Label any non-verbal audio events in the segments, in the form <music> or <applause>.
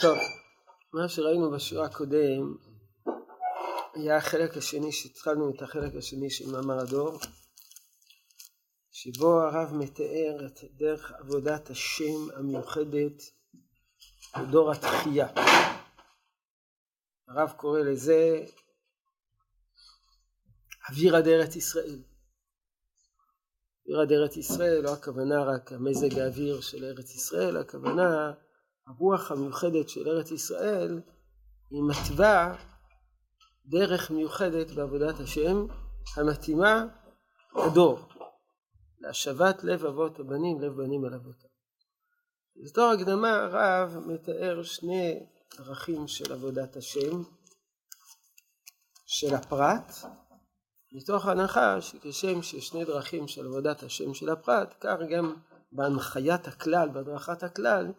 טוב, מה שראינו בשיעור הקודם היה החלק השני, שהתחלנו את החלק השני של מאמר הדור, שבו הרב מתאר את דרך עבודת השם המיוחדת בדור התחייה. הרב קורא לזה אוויר עד ארץ ישראל. אוויר עד ארץ ישראל, לא הכוונה רק המזג האוויר של ארץ ישראל, הכוונה הרוח המיוחדת של ארץ ישראל היא מתווה דרך מיוחדת בעבודת השם המתאימה לדור, להשבת לב אבות הבנים, לב בנים אל אבותם. בתור הקדמה הרב מתאר שני דרכים של עבודת השם, של הפרט, מתוך הנחה שכשם ששני דרכים של עבודת השם של הפרט, כך גם בהנחיית הכלל, בהדרכת הכלל,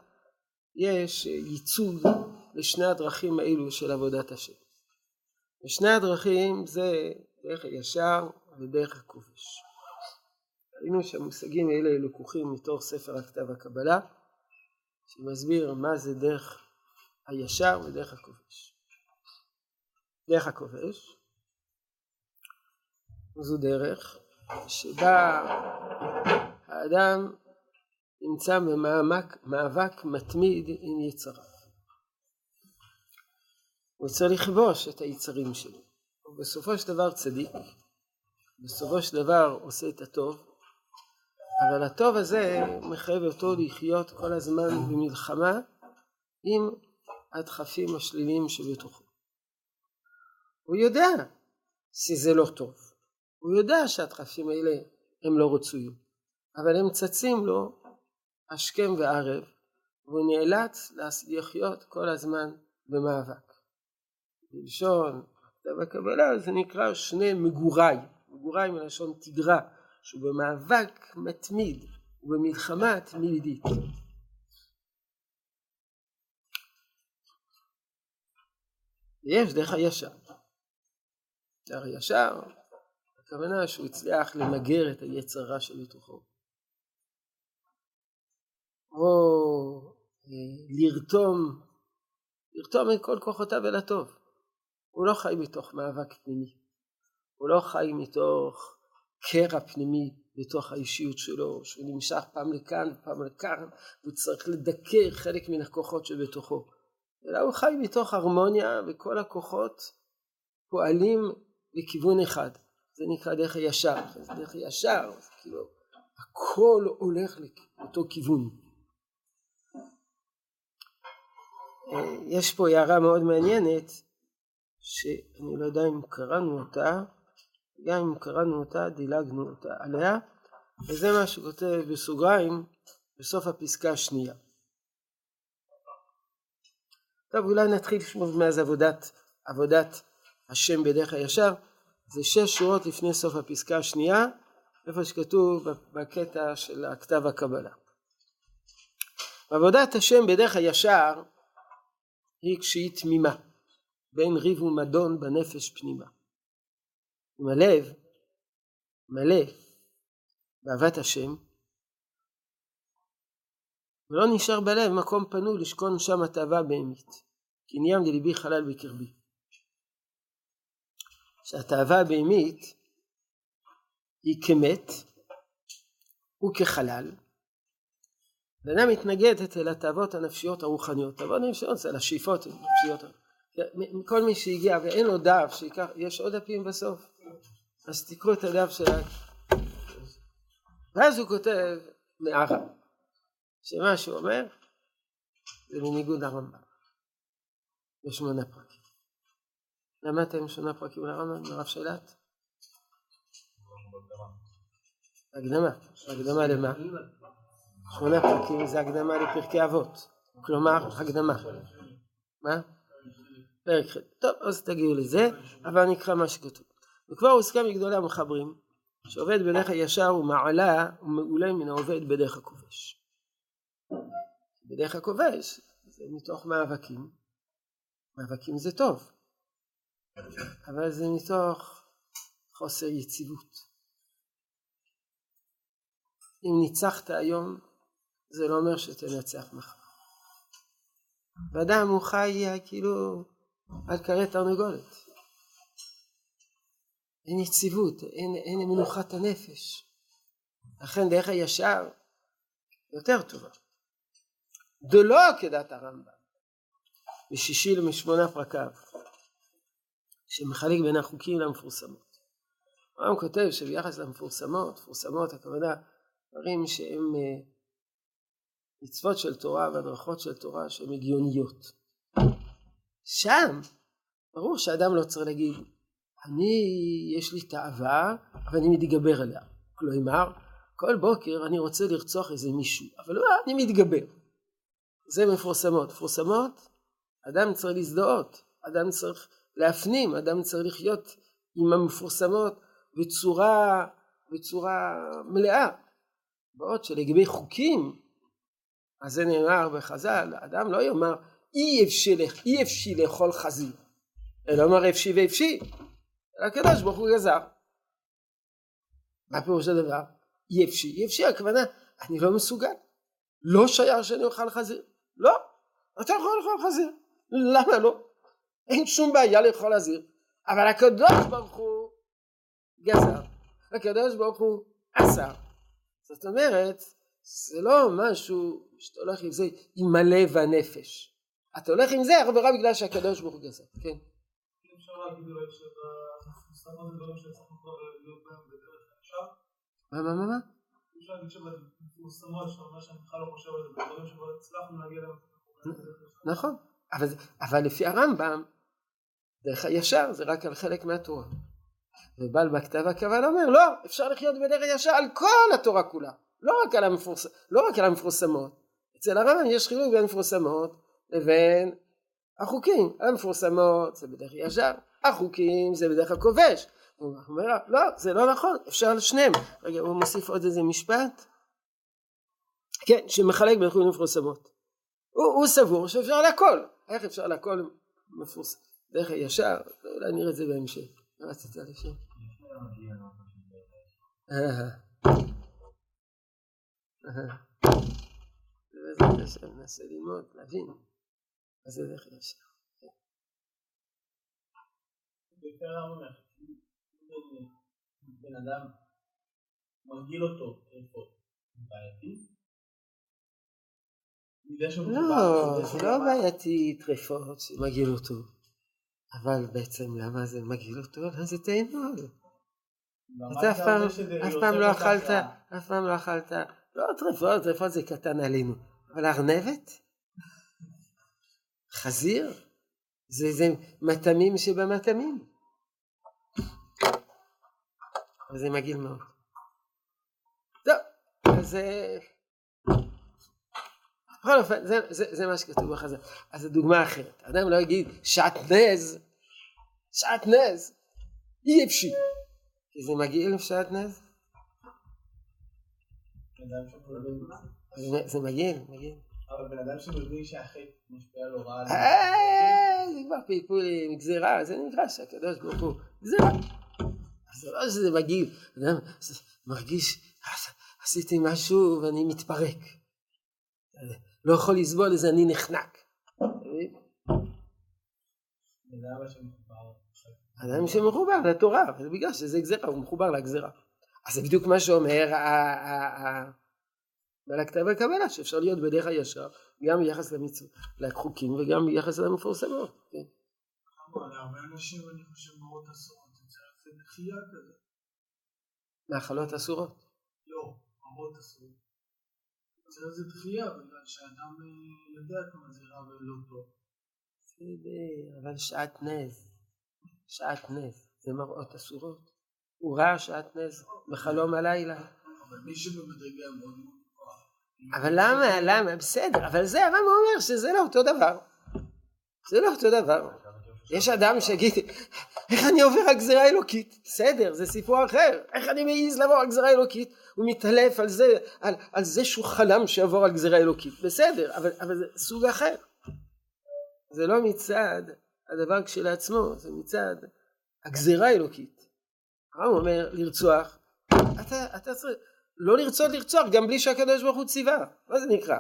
יש ייצוג לשני הדרכים האלו של עבודת השם. ושני הדרכים זה דרך הישר ודרך הכובש. ראינו שהמושגים האלה לקוחים מתוך ספר הכתב הקבלה, שמסביר מה זה דרך הישר ודרך הכובש. דרך הכובש זו דרך שבה האדם נמצא במאבק מתמיד עם יצריו. הוא רוצה לכבוש את היצרים שלו. הוא בסופו של דבר צדיק, בסופו של דבר עושה את הטוב, אבל הטוב הזה מחייב אותו לחיות כל הזמן במלחמה עם הדחפים השליליים שבתוכו. הוא יודע שזה לא טוב, הוא יודע שהדחפים האלה הם לא רצויים, אבל הם צצים לו השכם והערב, והוא נאלץ לחיות כל הזמן במאבק. בלשון כתב הקבלה זה נקרא שני מגוריי, מגוריי מלשון תגרה, שהוא במאבק מתמיד ובמלחמה תמידית. יש דרך הישר. דרך הישר, הכוונה שהוא הצליח למגר את היצר רע שבתוכו. או אה, לרתום, לרתום את כל כוחותיו אל הטוב. הוא לא חי מתוך מאבק פנימי, הוא לא חי מתוך קרע פנימי בתוך האישיות שלו, שהוא נמשך פעם לכאן ופעם לכאן, והוא צריך לדכא חלק מן הכוחות שבתוכו. אלא הוא חי מתוך הרמוניה וכל הכוחות פועלים לכיוון אחד. זה נקרא דרך הישר. זה דרך הישר, זה כאילו הכל הולך לאותו כיוון. יש פה הערה מאוד מעניינת, שאני לא יודע אם קראנו אותה, גם אם קראנו אותה, דילגנו אותה עליה, וזה מה שכותב בסוגריים בסוף הפסקה השנייה. טוב, אולי נתחיל לשמוע מה זה עבודת, עבודת השם בדרך הישר. זה שש שורות לפני סוף הפסקה השנייה, איפה שכתוב בקטע של הכתב הקבלה. עבודת השם בדרך הישר היא כשהיא תמימה, בין ריב ומדון בנפש פנימה. עם הלב מלא באהבת השם, ולא נשאר בלב מקום פנוי לשכון שם התאווה בהמית, כי ניים דליבי חלל בקרבי. שהתאווה הבהמית היא כמת וכחלל, ואינה מתנגדת אל התאוות הנפשיות הרוחניות. תאוות הנפשיות זה על השאיפות הנפשיות. כל מי שהגיע ואין לו דף, שיקח, יש עוד דפים בסוף, אז תקראו את הדף של ה... ואז הוא כותב מערה, שמה שהוא אומר זה בניגוד לרמב"ם, בשמונה פרקים. למדתם שמונה פרקים לרמב"ם, לרב שילת? הקדמה, הקדמה למה? שמונה פרקים זה הקדמה לפרקי אבות, כלומר הקדמה. מה? פרק ח'. טוב, אז תגיעו לזה, אבל נקרא מה שכתוב. וכבר הוסכם מגדולי המחברים, שעובד בדרך הישר ומעלה ומעולה מן העובד בדרך הכובש. בדרך הכובש זה מתוך מאבקים, מאבקים זה טוב, אבל זה מתוך חוסר יציבות. אם ניצחת היום, זה לא אומר שתנצח מחר. ואדם הוא חי כאילו על כרי תרנגולת. אין יציבות, אין, אין מנוחת הנפש. לכן דרך הישר יותר טובה. דלא כדת הרמב"ם, משישי למשמונה פרקיו, שמחלק בין החוקים למפורסמות. הרמב"ם כותב שביחס למפורסמות, מפורסמות הכוונה דברים שהם אה, מצוות של תורה והדרכות של תורה שהן הגיוניות. שם ברור שאדם לא צריך להגיד אני יש לי תאווה ואני מתגבר עליה. כלומר כל בוקר אני רוצה לרצוח איזה מישהו אבל לא אני מתגבר. זה מפורסמות. מפורסמות אדם צריך להזדהות, אדם צריך להפנים, אדם צריך לחיות עם המפורסמות בצורה, בצורה מלאה. בעוד שלגבי חוקים אז זה נאמר בחז"ל, אדם לא יאמר אי אפשי, אי אפשי לאכול חזיר, אלא אומר אפשי ואפשי, אלא הקדוש ברוך הוא גזר. מה פירוש הדבר? אי אפשי, אי אפשי הכוונה, אני לא מסוגל, לא שייך שאני אוכל חזיר, לא, אתה יכול לאכול חזיר, למה לא? אין שום בעיה לאכול חזיר, אבל הקדוש ברוך הוא גזר, הקדוש ברוך הוא אסר, זאת אומרת זה לא משהו שאתה הולך עם זה עם הלב והנפש. אתה הולך עם זה אך ורק בגלל שהקדוש ברוך הוא גזר, כן. מה מה מה מה? נכון, אבל לפי הרמב"ם דרך הישר זה רק על חלק מהתורה. ובעל בכתב הכוון אומר לא אפשר לחיות בדרך הישר על כל התורה כולה לא רק על. לא המפורסמות אצל הרמב"ם יש חילוק בין מפורסמות לבין החוקים. המפורסמות זה בדרך ישר החוקים זה בדרך הכובש הוא אומר לא זה לא נכון אפשר על שניהם רגע הוא מוסיף עוד איזה משפט? כן שמחלק בין חוקים למפורסמות הוא, הוא סבור שאפשר להכל. איך אפשר להכל מפורסם דרך הישר אולי נראה את זה בהמשך. מה רצית לשאול? בעזרת השם ננסה ללמוד, להבין מה זה דרך ישר. בן אדם מרגיל אותו איפה בעייתי? לא, זה לא בעייתי טרפות שמגעיל אותו, אבל בעצם למה זה מגעיל אותו? למה זה תאנול. אתה אף פעם לא אכלת, אף פעם לא אכלת לא טרפות, טרפות זה קטן עלינו, אבל ארנבת? חזיר? זה, זה מטעמים שבמטעמים. זה מגעיל מאוד. טוב, אז אה, בכל אופן, זה, זה, זה מה שכתוב בחז"ל. אז זו דוגמה אחרת. אדם לא יגיד שעטנז, שעטנז, אי אפשי. זה מגעיל שעטנז. זה מגעיל, מגעיל. אבל בן אדם שמבין שהחטא משפיע לו רע זה כבר פלפולים, גזירה, זה נקרא שהקדוש ברוך הוא גזירה. זה לא שזה מגעיל, אדם מרגיש, עשיתי משהו ואני מתפרק. לא יכול לסבול איזה אני נחנק. אדם שמחובר לתורה, זה בגלל שזה גזירה, הוא מחובר לגזירה. אז זה בדיוק מה שאומר בעל הכתב והקבלה, שאפשר להיות בדרך הישר גם ביחס למצוות, לחוקים וגם ביחס למפורסמות. כן. להרבה אנשים אני חושב מאוד אסורות, זה צריך דחייה כזאת. מאכלות אסורות? לא, מאוד אסורות. זה דחייה בגלל שאדם אה, יודע כמה זה רע ולא טוב. בסדר, אבל שעת נס, שעת נס, זה מראות אסורות. הוא ראה שעת נס בחלום הלילה. אבל מי שבמדרגה מאוד אבל למה, למה, בסדר, אבל זה הרב אומר שזה לא אותו דבר. זה לא אותו דבר. יש אדם שיגיד, איך אני עובר על גזירה אלוקית? בסדר, זה סיפור אחר. איך אני מעז לעבור על גזירה אלוקית? הוא מתעלף על זה, על, על זה שהוא חלם שיעבור על גזירה אלוקית. בסדר, אבל, אבל זה סוג אחר. זה לא מצד הדבר כשלעצמו, זה מצד הגזירה האלוקית. הרב אומר לרצוח, אתה, אתה צריך, לא לרצות לרצוח גם בלי שהקדוש ברוך הוא ציווה, מה זה נקרא?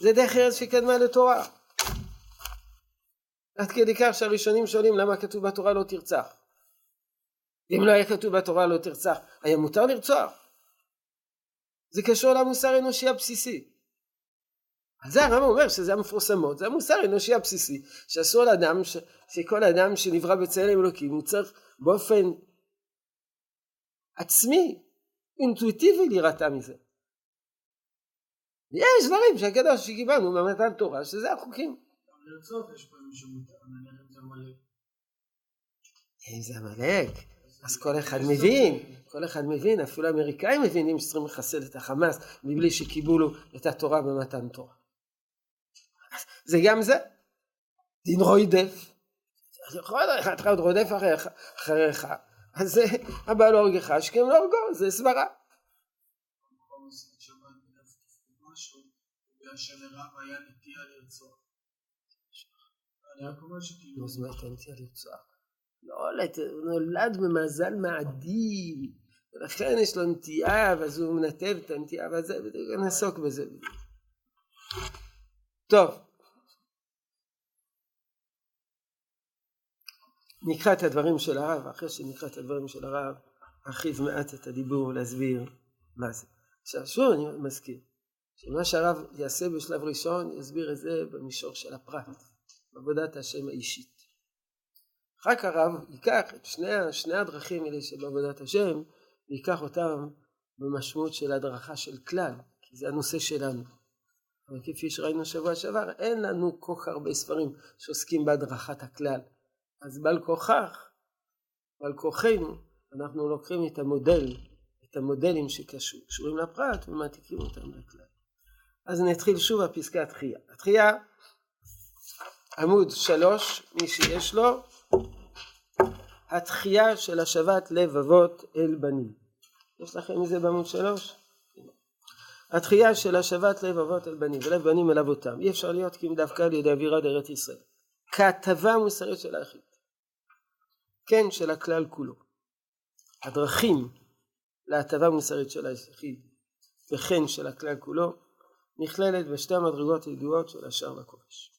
זה דרך ארץ שקדמה לתורה. עד כדי כך שהראשונים שואלים למה כתוב בתורה לא תרצח. אם לא היה כתוב בתורה לא תרצח, היה מותר לרצוח. זה קשור למוסר האנושי הבסיסי. על זה הרמב"ם אומר שזה המפורסמות, זה המוסר האנושי הבסיסי, שאסור לאדם, ש... שכל אדם שנברא בצלם אלוקים הוא צריך באופן עצמי, אינטואיטיבי להירתע מזה. יש דברים שהקדוש שקיבלנו במתן תורה, שזה החוקים. לרצות יש פעמים שמותר, נניח אם זה עמלק. אם זה עמלק, אז כל אחד מבין, כל אחד מבין, אפילו האמריקאים מבינים שצריכים לחסל את החמאס מבלי שקיבלו את התורה במתן תורה. זה גם זה. דין רוידף. אחד עוד רודף אחריך, אז זה הבא להורגך, השכם להורגו, זה סברה. שלרב היה נטייה לרצוח. אני רק אומר שכאילו... נו, זאת אומרת, נטייה לרצוח. לא, הוא נולד במזל מעדי, ולכן יש לו נטייה, ואז הוא מנתב את הנטייה, וזה, נעסוק בזה. טוב. נקרא את הדברים של הרב, אחרי שנקרא את הדברים של הרב, ארחיב מעט את הדיבור להסביר מה זה. עכשיו שוב אני מזכיר, שמה שהרב יעשה בשלב ראשון, יסביר את זה במישור של הפרט, בעבודת השם האישית. אחר כך הרב ייקח את שני, שני הדרכים האלה של עבודת השם, ויקח אותם במשמעות של הדרכה של כלל, כי זה הנושא שלנו. אבל כפי שראינו שבוע שעבר, אין לנו כל כך הרבה ספרים שעוסקים בהדרכת הכלל. אז בעל כוכך, בעל כוחנו, אנחנו לוקחים את המודל, את המודלים שקשורים לפרט ומעתיקים אותם לכלל. אז נתחיל שוב בפסקה התחייה. התחייה, עמוד שלוש, מי שיש לו, התחייה של השבת לב אבות אל בנים. יש לכם את זה בעמוד שלוש? התחייה של השבת לב אבות אל בנים ולב בנים אל אבותם. אי אפשר להיות כי אם דווקא על ידי אווירת ארץ ישראל. כהטבה מוסרית של היחיד. כן של הכלל כולו. הדרכים להטבה מוסרית של היחיד וכן של הכלל כולו נכללת בשתי המדרגות הידועות של השאר והכובש.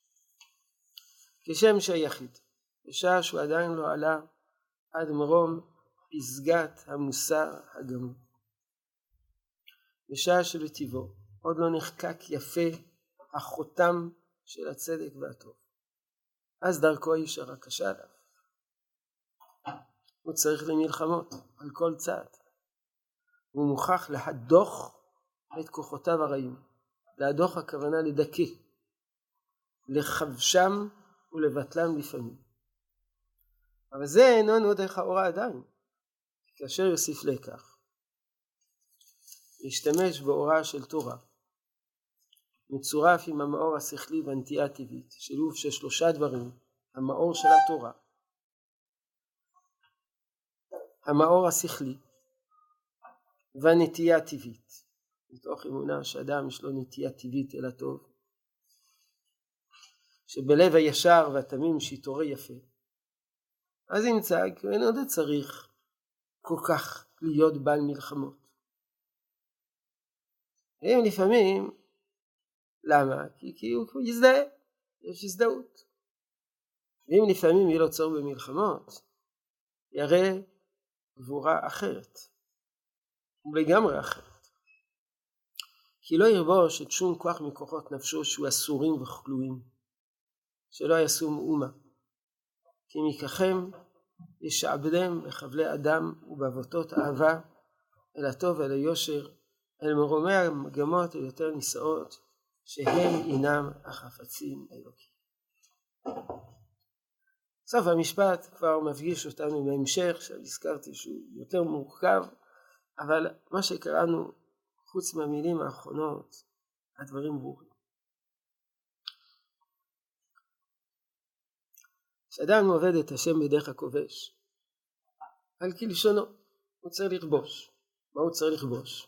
כשם שהיחיד, בשעה שהוא עדיין לא עלה עד מרום פסגת המוסר הגמור. בשעה שבטבעו עוד לא נחקק יפה החותם של הצדק והטוב. אז דרכו ישרה קשה עליו. הוא צריך למלחמות על כל צעד. הוא מוכרח להדוך את כוחותיו הרעים. להדוך הכוונה לדכא, לכבשם ולבטלם לפעמים. אבל זה אינו דרך האורה עדיין. כאשר יוסיף לכך, להשתמש באורה של תורה, מצורף עם המאור השכלי והנטייה הטבעית, שילוב של שלושה דברים, המאור של התורה, המאור השכלי והנטייה הטבעית, מתוך אמונה שאדם יש לו נטייה טבעית אל הטוב, שבלב הישר והתמים שיתעורר יפה, אז ימצא כי הוא אינו צריך כל כך להיות בעל מלחמות. אם לפעמים, למה? כי, כי הוא יזדהה, יש הזדהות. ואם לפעמים יהיה לו צורך במלחמות, יראה גבורה אחרת, לגמרי אחרת. כי לא ירבוש את שום כוח מכוחות נפשו שהוא אסורים וכלואים, שלא יעשו מאומה. כי מככם ישעבדם בחבלי אדם ובעבותות אהבה אל הטוב ואל היושר אל מרומי המגמות היותר נישאות שהם אינם החפצים האלוקים. סוף המשפט כבר מפגיש אותנו בהמשך שהזכרתי שהוא יותר מורכב אבל מה שקראנו חוץ מהמילים האחרונות הדברים ברורים כשאדם עובד את השם בדרך הכובש, על כלשונו, הוא צריך לכבוש. מה הוא צריך לכבוש?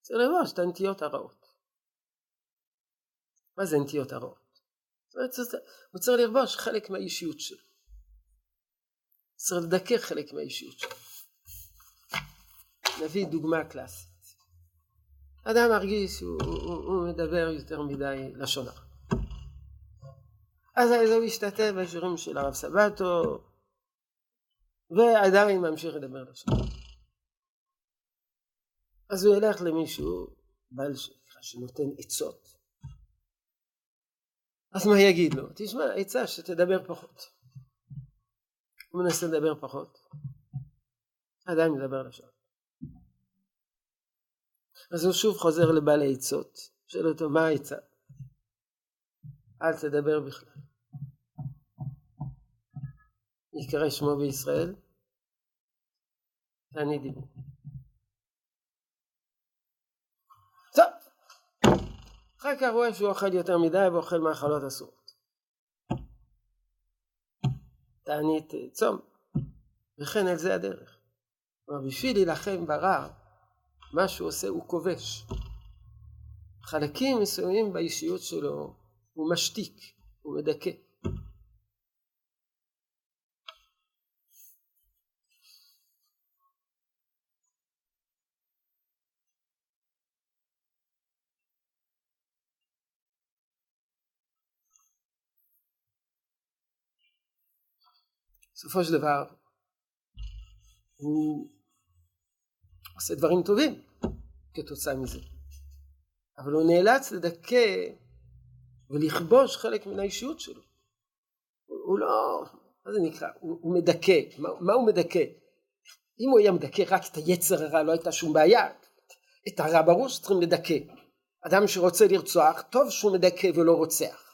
צריך לכבוש את הנטיות הרעות. מה זה נטיות הרעות? הוא צריך לכבוש חלק מהאישיות שלו. צריך לדכא חלק מהאישיות שלו. נביא דוגמה קלאסית. אדם מרגיש שהוא הוא, הוא מדבר יותר מדי לשון הרע. אז הוא השתתף בשירים של הרב סבטו, ועדיין ממשיך לדבר לשון הרע. אז הוא ילך למישהו בעל שנותן עצות. אז מה יגיד לו? תשמע, עצה שתדבר פחות. הוא מנסה לדבר פחות. עדיין מדבר לשון. אז הוא שוב חוזר לבעל העצות, שואל אותו מה העצה? אל תדבר בכלל. יקרא שמו בישראל, אני דיבור. אחר כך רואה שהוא אוכל יותר מדי ואוכל מאכלות אסורות. תענית צום, וכן על זה הדרך. כלומר בשביל להילחם ברע מה שהוא עושה הוא כובש. חלקים מסוימים באישיות שלו הוא משתיק, הוא מדכא. בסופו של דבר הוא עושה דברים טובים כתוצאה מזה. אבל הוא נאלץ לדכא ולכבוש חלק מן האישיות שלו. הוא לא, מה זה נקרא? הוא, הוא מדכא. מה, מה הוא מדכא? אם הוא היה מדכא רק את היצר הרע לא הייתה שום בעיה. את הרע ברור שצריכים לדכא. אדם שרוצה לרצוח, טוב שהוא מדכא ולא רוצח.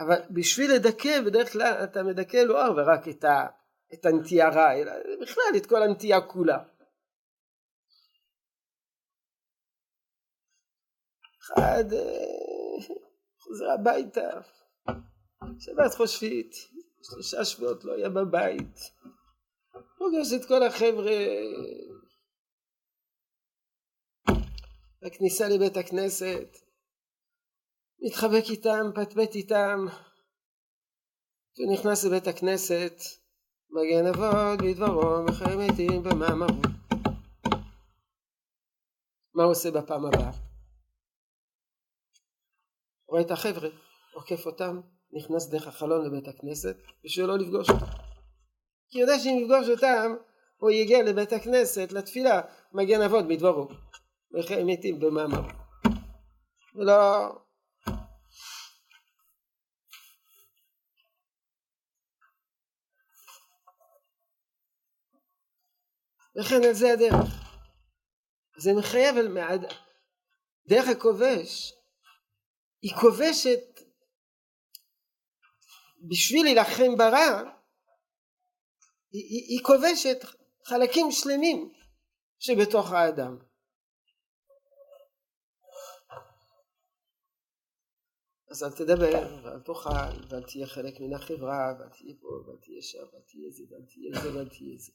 אבל בשביל לדכא, בדרך כלל אתה מדכא לא רק את, ה, את הנטייה רע, אלא בכלל את כל הנטייה כולה. אחד אה, חוזר הביתה, שבת חושבית, שלושה שבועות לא היה בבית, פוגש את כל החבר'ה בכניסה לבית הכנסת, מתחבק איתם, פטפט איתם, כשהוא נכנס לבית הכנסת, מגן אבות בדברו, מחיי מתים במאמרו. מה הוא עושה בפעם הבאה? רואה את החבר'ה, עוקף אותם, נכנס דרך החלון לבית הכנסת, בשביל לא לפגוש אותם. כי הוא יודע שאם יפגוש אותם, הוא יגיע לבית הכנסת, לתפילה, מגן אבות בדברו. וחיי מתים במאמר. ולא... לכן על זה הדרך. זה מחייב על מעד... דרך הכובש. היא כובשת בשביל להילחם ברע היא, היא, היא כובשת חלקים שלמים שבתוך האדם. אז אל תדבר ואל תאכל ואל תהיה חלק מן החברה ואל תהיה פה ואל תהיה שם ואל תהיה זה ואל תהיה זה ואל תהיה זה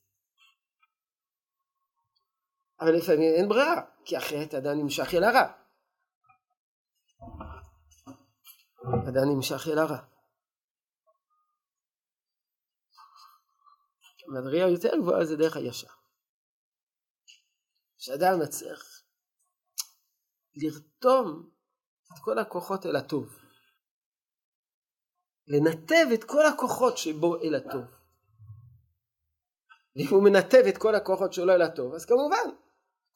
אבל לפעמים אין ברירה כי אחרת אדם נמשך אל הרע אדם נמשך אל הרע. מדרגה יותר גבוהה זה דרך הישר. שאדם מצליח לרתום את כל הכוחות אל הטוב. לנתב את כל הכוחות שבו אל הטוב. אם הוא מנתב את כל הכוחות שלו אל הטוב, אז כמובן,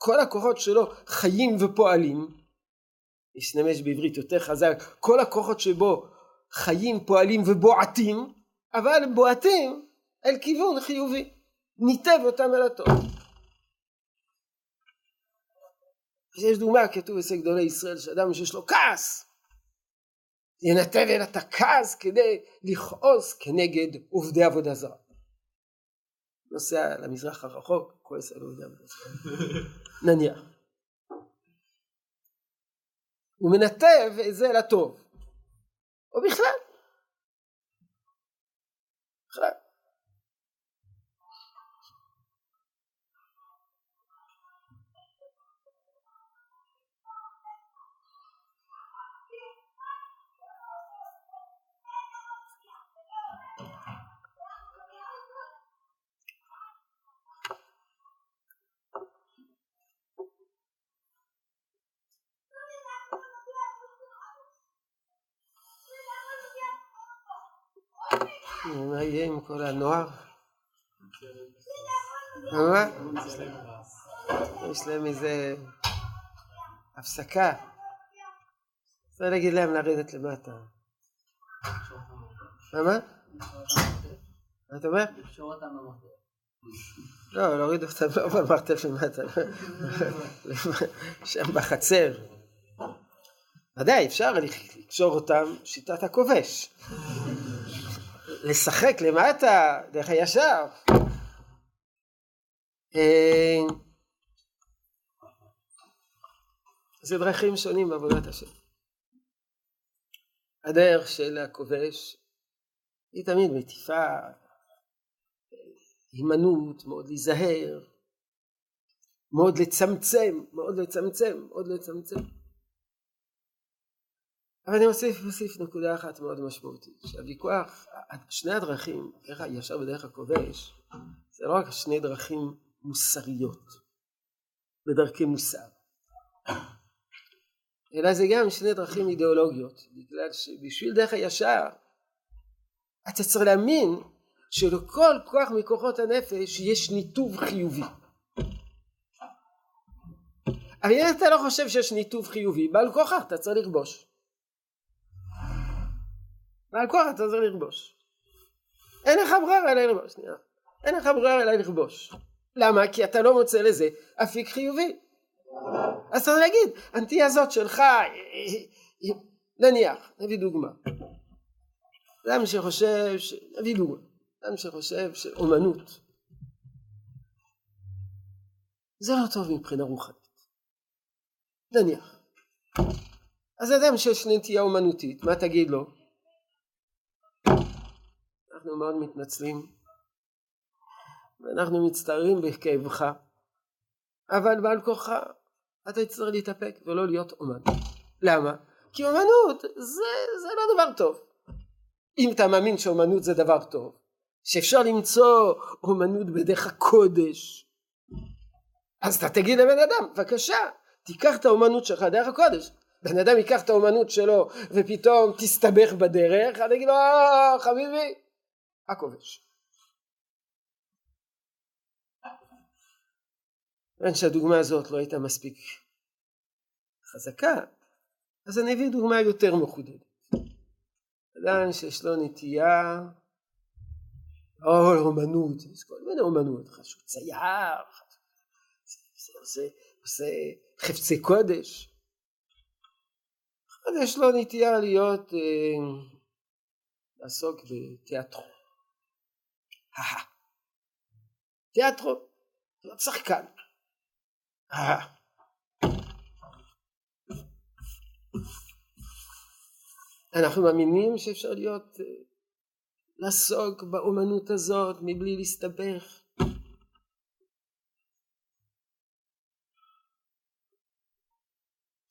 כל הכוחות שלו חיים ופועלים להשתמש בעברית יותר חזק, כל הכוחות שבו חיים, פועלים ובועטים, אבל בועטים אל כיוון חיובי, ניתב אותם אל הטוב. יש דוגמה, כתוב אצל גדולי ישראל, שאדם שיש לו כעס, ינתב אל את הכעס כדי לכעוס כנגד עובדי עבודה זרה. נוסע למזרח הרחוק, כועס על עובדי עבודה זרה. נניח. הוא מנתב את זה לטוב. או. בכלל. מה יהיה עם כל הנוער? מה? יש להם איזה הפסקה. צריך להגיד להם לרדת למטה. מה מה? מה אתה אומר? לא, להוריד אותם לא <laughs> במרתף למטה, <laughs> שם בחצר. ודאי, אפשר לקשור אותם שיטת הכובש. לשחק למטה, דרך הישר. אה, זה דרכים שונים בעבודת השם. הדרך של הכובש היא תמיד מטיפה, הימנעות, מאוד להיזהר, מאוד לצמצם, מאוד לצמצם, מאוד לצמצם. אבל אני מוסיף, מוסיף נקודה אחת מאוד משמעותית, שהוויכוח, שני הדרכים, דרך הישר ודרך הכובש, זה לא רק שני דרכים מוסריות, בדרכי מוסר, אלא זה גם שני דרכים אידיאולוגיות, בגלל שבשביל דרך הישר אתה צריך להאמין שלכל כוח מכוחות הנפש יש ניתוב חיובי. אבל אם אתה לא חושב שיש ניתוב חיובי, בעל כוחך אתה צריך לכבוש. בעל כוח אתה צריך לכבוש. אין לך ברירה אלא לכבוש, שנייה. אין לך ברירה אלא לכבוש. למה? כי אתה לא מוצא לזה אפיק חיובי. אז צריך להגיד, הנטייה הזאת שלך, נניח, נביא דוגמה. אדם שחושב, ש... נביא דוגמה, אדם שחושב שאומנות זה לא טוב מבחינה רוחנית. נניח. אז אדם שיש נטייה אומנותית, מה תגיד לו? אנחנו מאוד מתנצלים ואנחנו מצטערים בכאבך, אבל בעל כוחה אתה תצטרך להתאפק ולא להיות אומן. למה? כי אומנות זה, זה לא דבר טוב. אם אתה מאמין שאומנות זה דבר טוב, שאפשר למצוא אומנות בדרך הקודש, אז אתה תגיד לבן אדם, בבקשה, תיקח את האומנות שלך דרך הקודש. בן אדם ייקח את האומנות שלו ופתאום תסתבך בדרך, אני אגיד לו, אה, חביבי, הכובש. כיוון שהדוגמה הזאת לא הייתה מספיק חזקה, אז אני אביא דוגמה יותר מחודדת. אדם שיש לו נטייה, או אומנות, יש כל מיני אומנות, חשוב צייר, עושה, עושה חפצי קודש. אז יש לו נטייה להיות, אה, לעסוק בתיאטרו. תיאטרו, להיות שחקן. אנחנו מאמינים שאפשר להיות, אה, לעסוק באומנות הזאת מבלי להסתבך.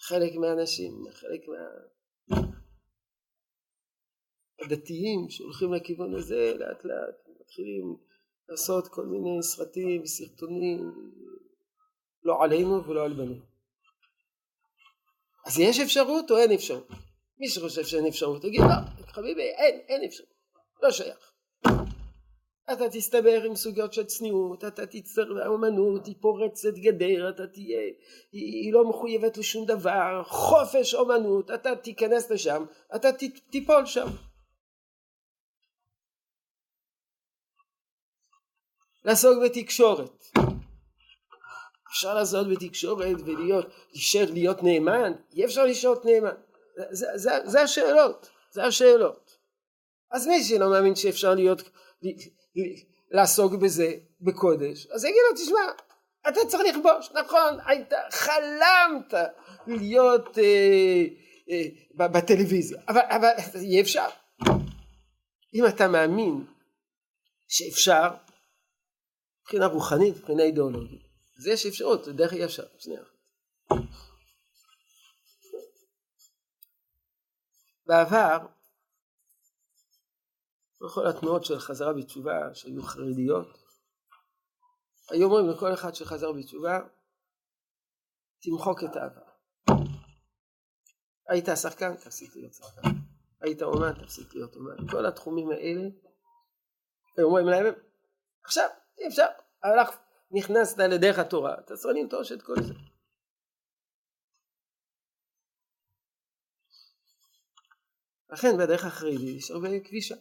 חלק מהאנשים, חלק מהדתיים שהולכים לכיוון הזה לאט לאט מתחילים לעשות כל מיני סרטים וסרטונים לא עלינו ולא על בנינו. אז יש אפשרות או אין אפשרות? מי שחושב שאין אפשרות תגיד לא, חביבי אין, אין אפשרות, לא שייך. אתה תסתבר עם סוגיות של צניעות, אתה תצטרך לאמנות, היא פורצת גדר, אתה תהיה, היא, היא לא מחויבת לשום דבר, חופש אומנות, אתה תיכנס לשם, אתה ת, תיפול שם. לעסוק בתקשורת. אפשר לעשות בתקשורת ולהיות, להישאר להיות נאמן? אי אפשר להיות נאמן. זה, זה, זה השאלות, זה השאלות. אז מי שלא מאמין שאפשר להיות, לעסוק בזה בקודש, אז יגיד לו תשמע, אתה צריך לכבוש, נכון, היית, חלמת להיות אה, אה, בטלוויזיה, אבל, אבל אי אפשר. אם אתה מאמין שאפשר, מבחינה רוחנית, מבחינה אידיאולוגית, אז יש אפשרות, זה דרך אי אפשר, שנייה. בעבר, בכל התנועות של חזרה בתשובה שהיו חרדיות, היו אומרים לכל אחד שחזר בתשובה, תמחוק את העבר. היית שחקן, תפסיק להיות שחקן. היית אומן, תפסיק להיות אומן. כל התחומים האלה אומרים להם, עכשיו, אי אפשר, הלך, נכנסת לדרך התורה, אתה צריך לנטוש את כל זה. לכן בדרך החרדית יש הרבה כבישה.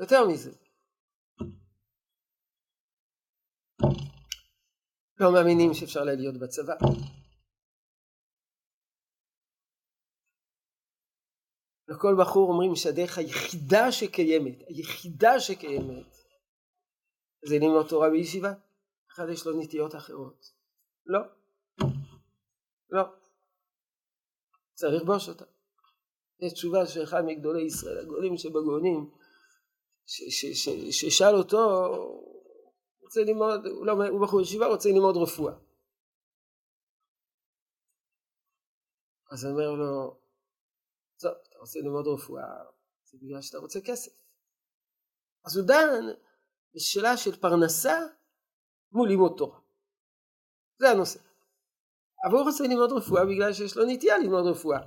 יותר מזה, לא מאמינים שאפשר להיות בצבא. לכל בחור אומרים שהדרך היחידה שקיימת, היחידה שקיימת, זה ללמוד תורה בישיבה. אחד יש לו נטיות אחרות. לא. לא. צריך לכבוש אותה. יש תשובה של אחד מגדולי ישראל, הגדולים שבגאונים, ששאל אותו, רוצה ללמוד, הוא, לא, הוא בחור ישיבה, רוצה ללמוד רפואה. אז אומר לו, טוב, רוצה ללמוד רפואה, זה בגלל שאתה רוצה כסף. אז הוא דן בשאלה של פרנסה מול לימוד תורה. זה הנושא. אבל הוא רוצה ללמוד רפואה בגלל שיש לו נטייה ללמוד רפואה.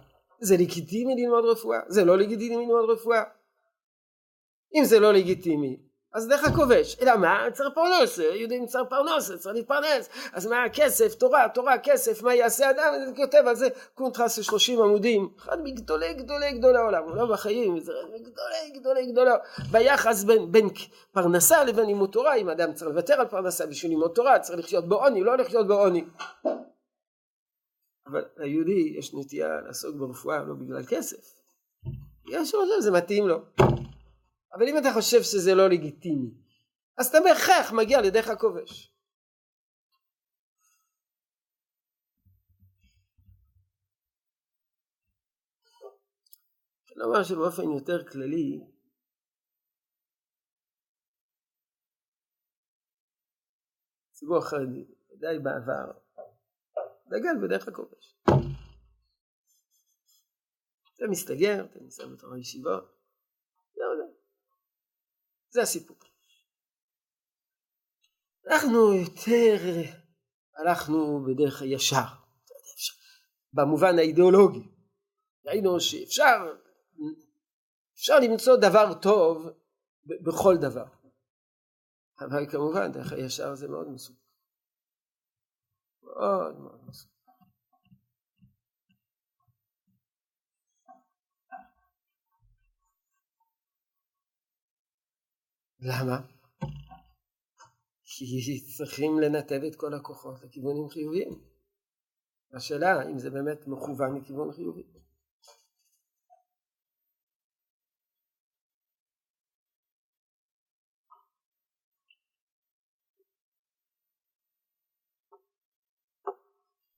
זה לגיטימי ללמוד רפואה? זה לא לגיטימי ללמוד רפואה? אם זה לא לגיטימי, אז דרך הכובש. אלא מה? צריך פרנוס, יהודים צריך פרנוס, צריך להתפרנס. אז מה הכסף? תורה, תורה, כסף, מה יעשה אדם? אני כותב על זה קונטרס של 30 עמודים. אחד מגדולי גדולי גדולי העולם, הוא לא בחיים, זה גדולי גדולי גדולי ביחס בין, בין פרנסה לבין לימוד תורה, אם אדם צריך לוותר על פרנסה בשביל לימוד תורה, צריך לחיות בעוני, לא לחיות בעוני. אבל ליהודי יש נטייה לעסוק ברפואה לא בגלל כסף. יש לו, זה מתאים לו. אבל אם אתה חושב שזה לא לגיטימי, אז אתה בהכרח מגיע לדרך הכובש. נאמר שבאופן יותר כללי, ציבור החרדי, ודאי בעבר, דגל בדרך הכובש. אתה מסתגר, אתה נמצא בתור הישיבות. זה הסיפור. אנחנו יותר הלכנו בדרך הישר, במובן האידיאולוגי. ראינו שאפשר אפשר למצוא דבר טוב בכל דבר. אבל כמובן דרך הישר זה מאוד מסוכן. מאוד מאוד מסוכן. למה? כי צריכים לנתב את כל הכוחות לכיוונים חיוביים. השאלה אם זה באמת מכוון לכיוון חיובי.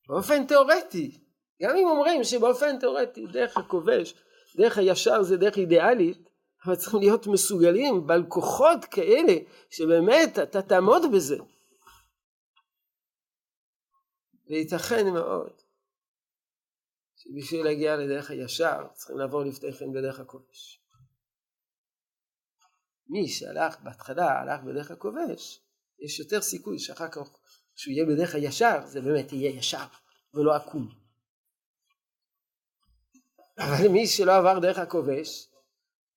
באופן תיאורטי, גם אם אומרים שבאופן תיאורטי דרך הכובש, דרך הישר זה דרך אידיאלית, אבל צריכים להיות מסוגלים בעל כוחות כאלה שבאמת אתה תעמוד בזה. וייתכן מאוד שבשביל להגיע לדרך הישר צריכים לעבור לפני כן בדרך הכובש. מי שהלך בהתחלה הלך בדרך הכובש יש יותר סיכוי שאחר כך שהוא יהיה בדרך הישר זה באמת יהיה ישר ולא עקום. אבל מי שלא עבר דרך הכובש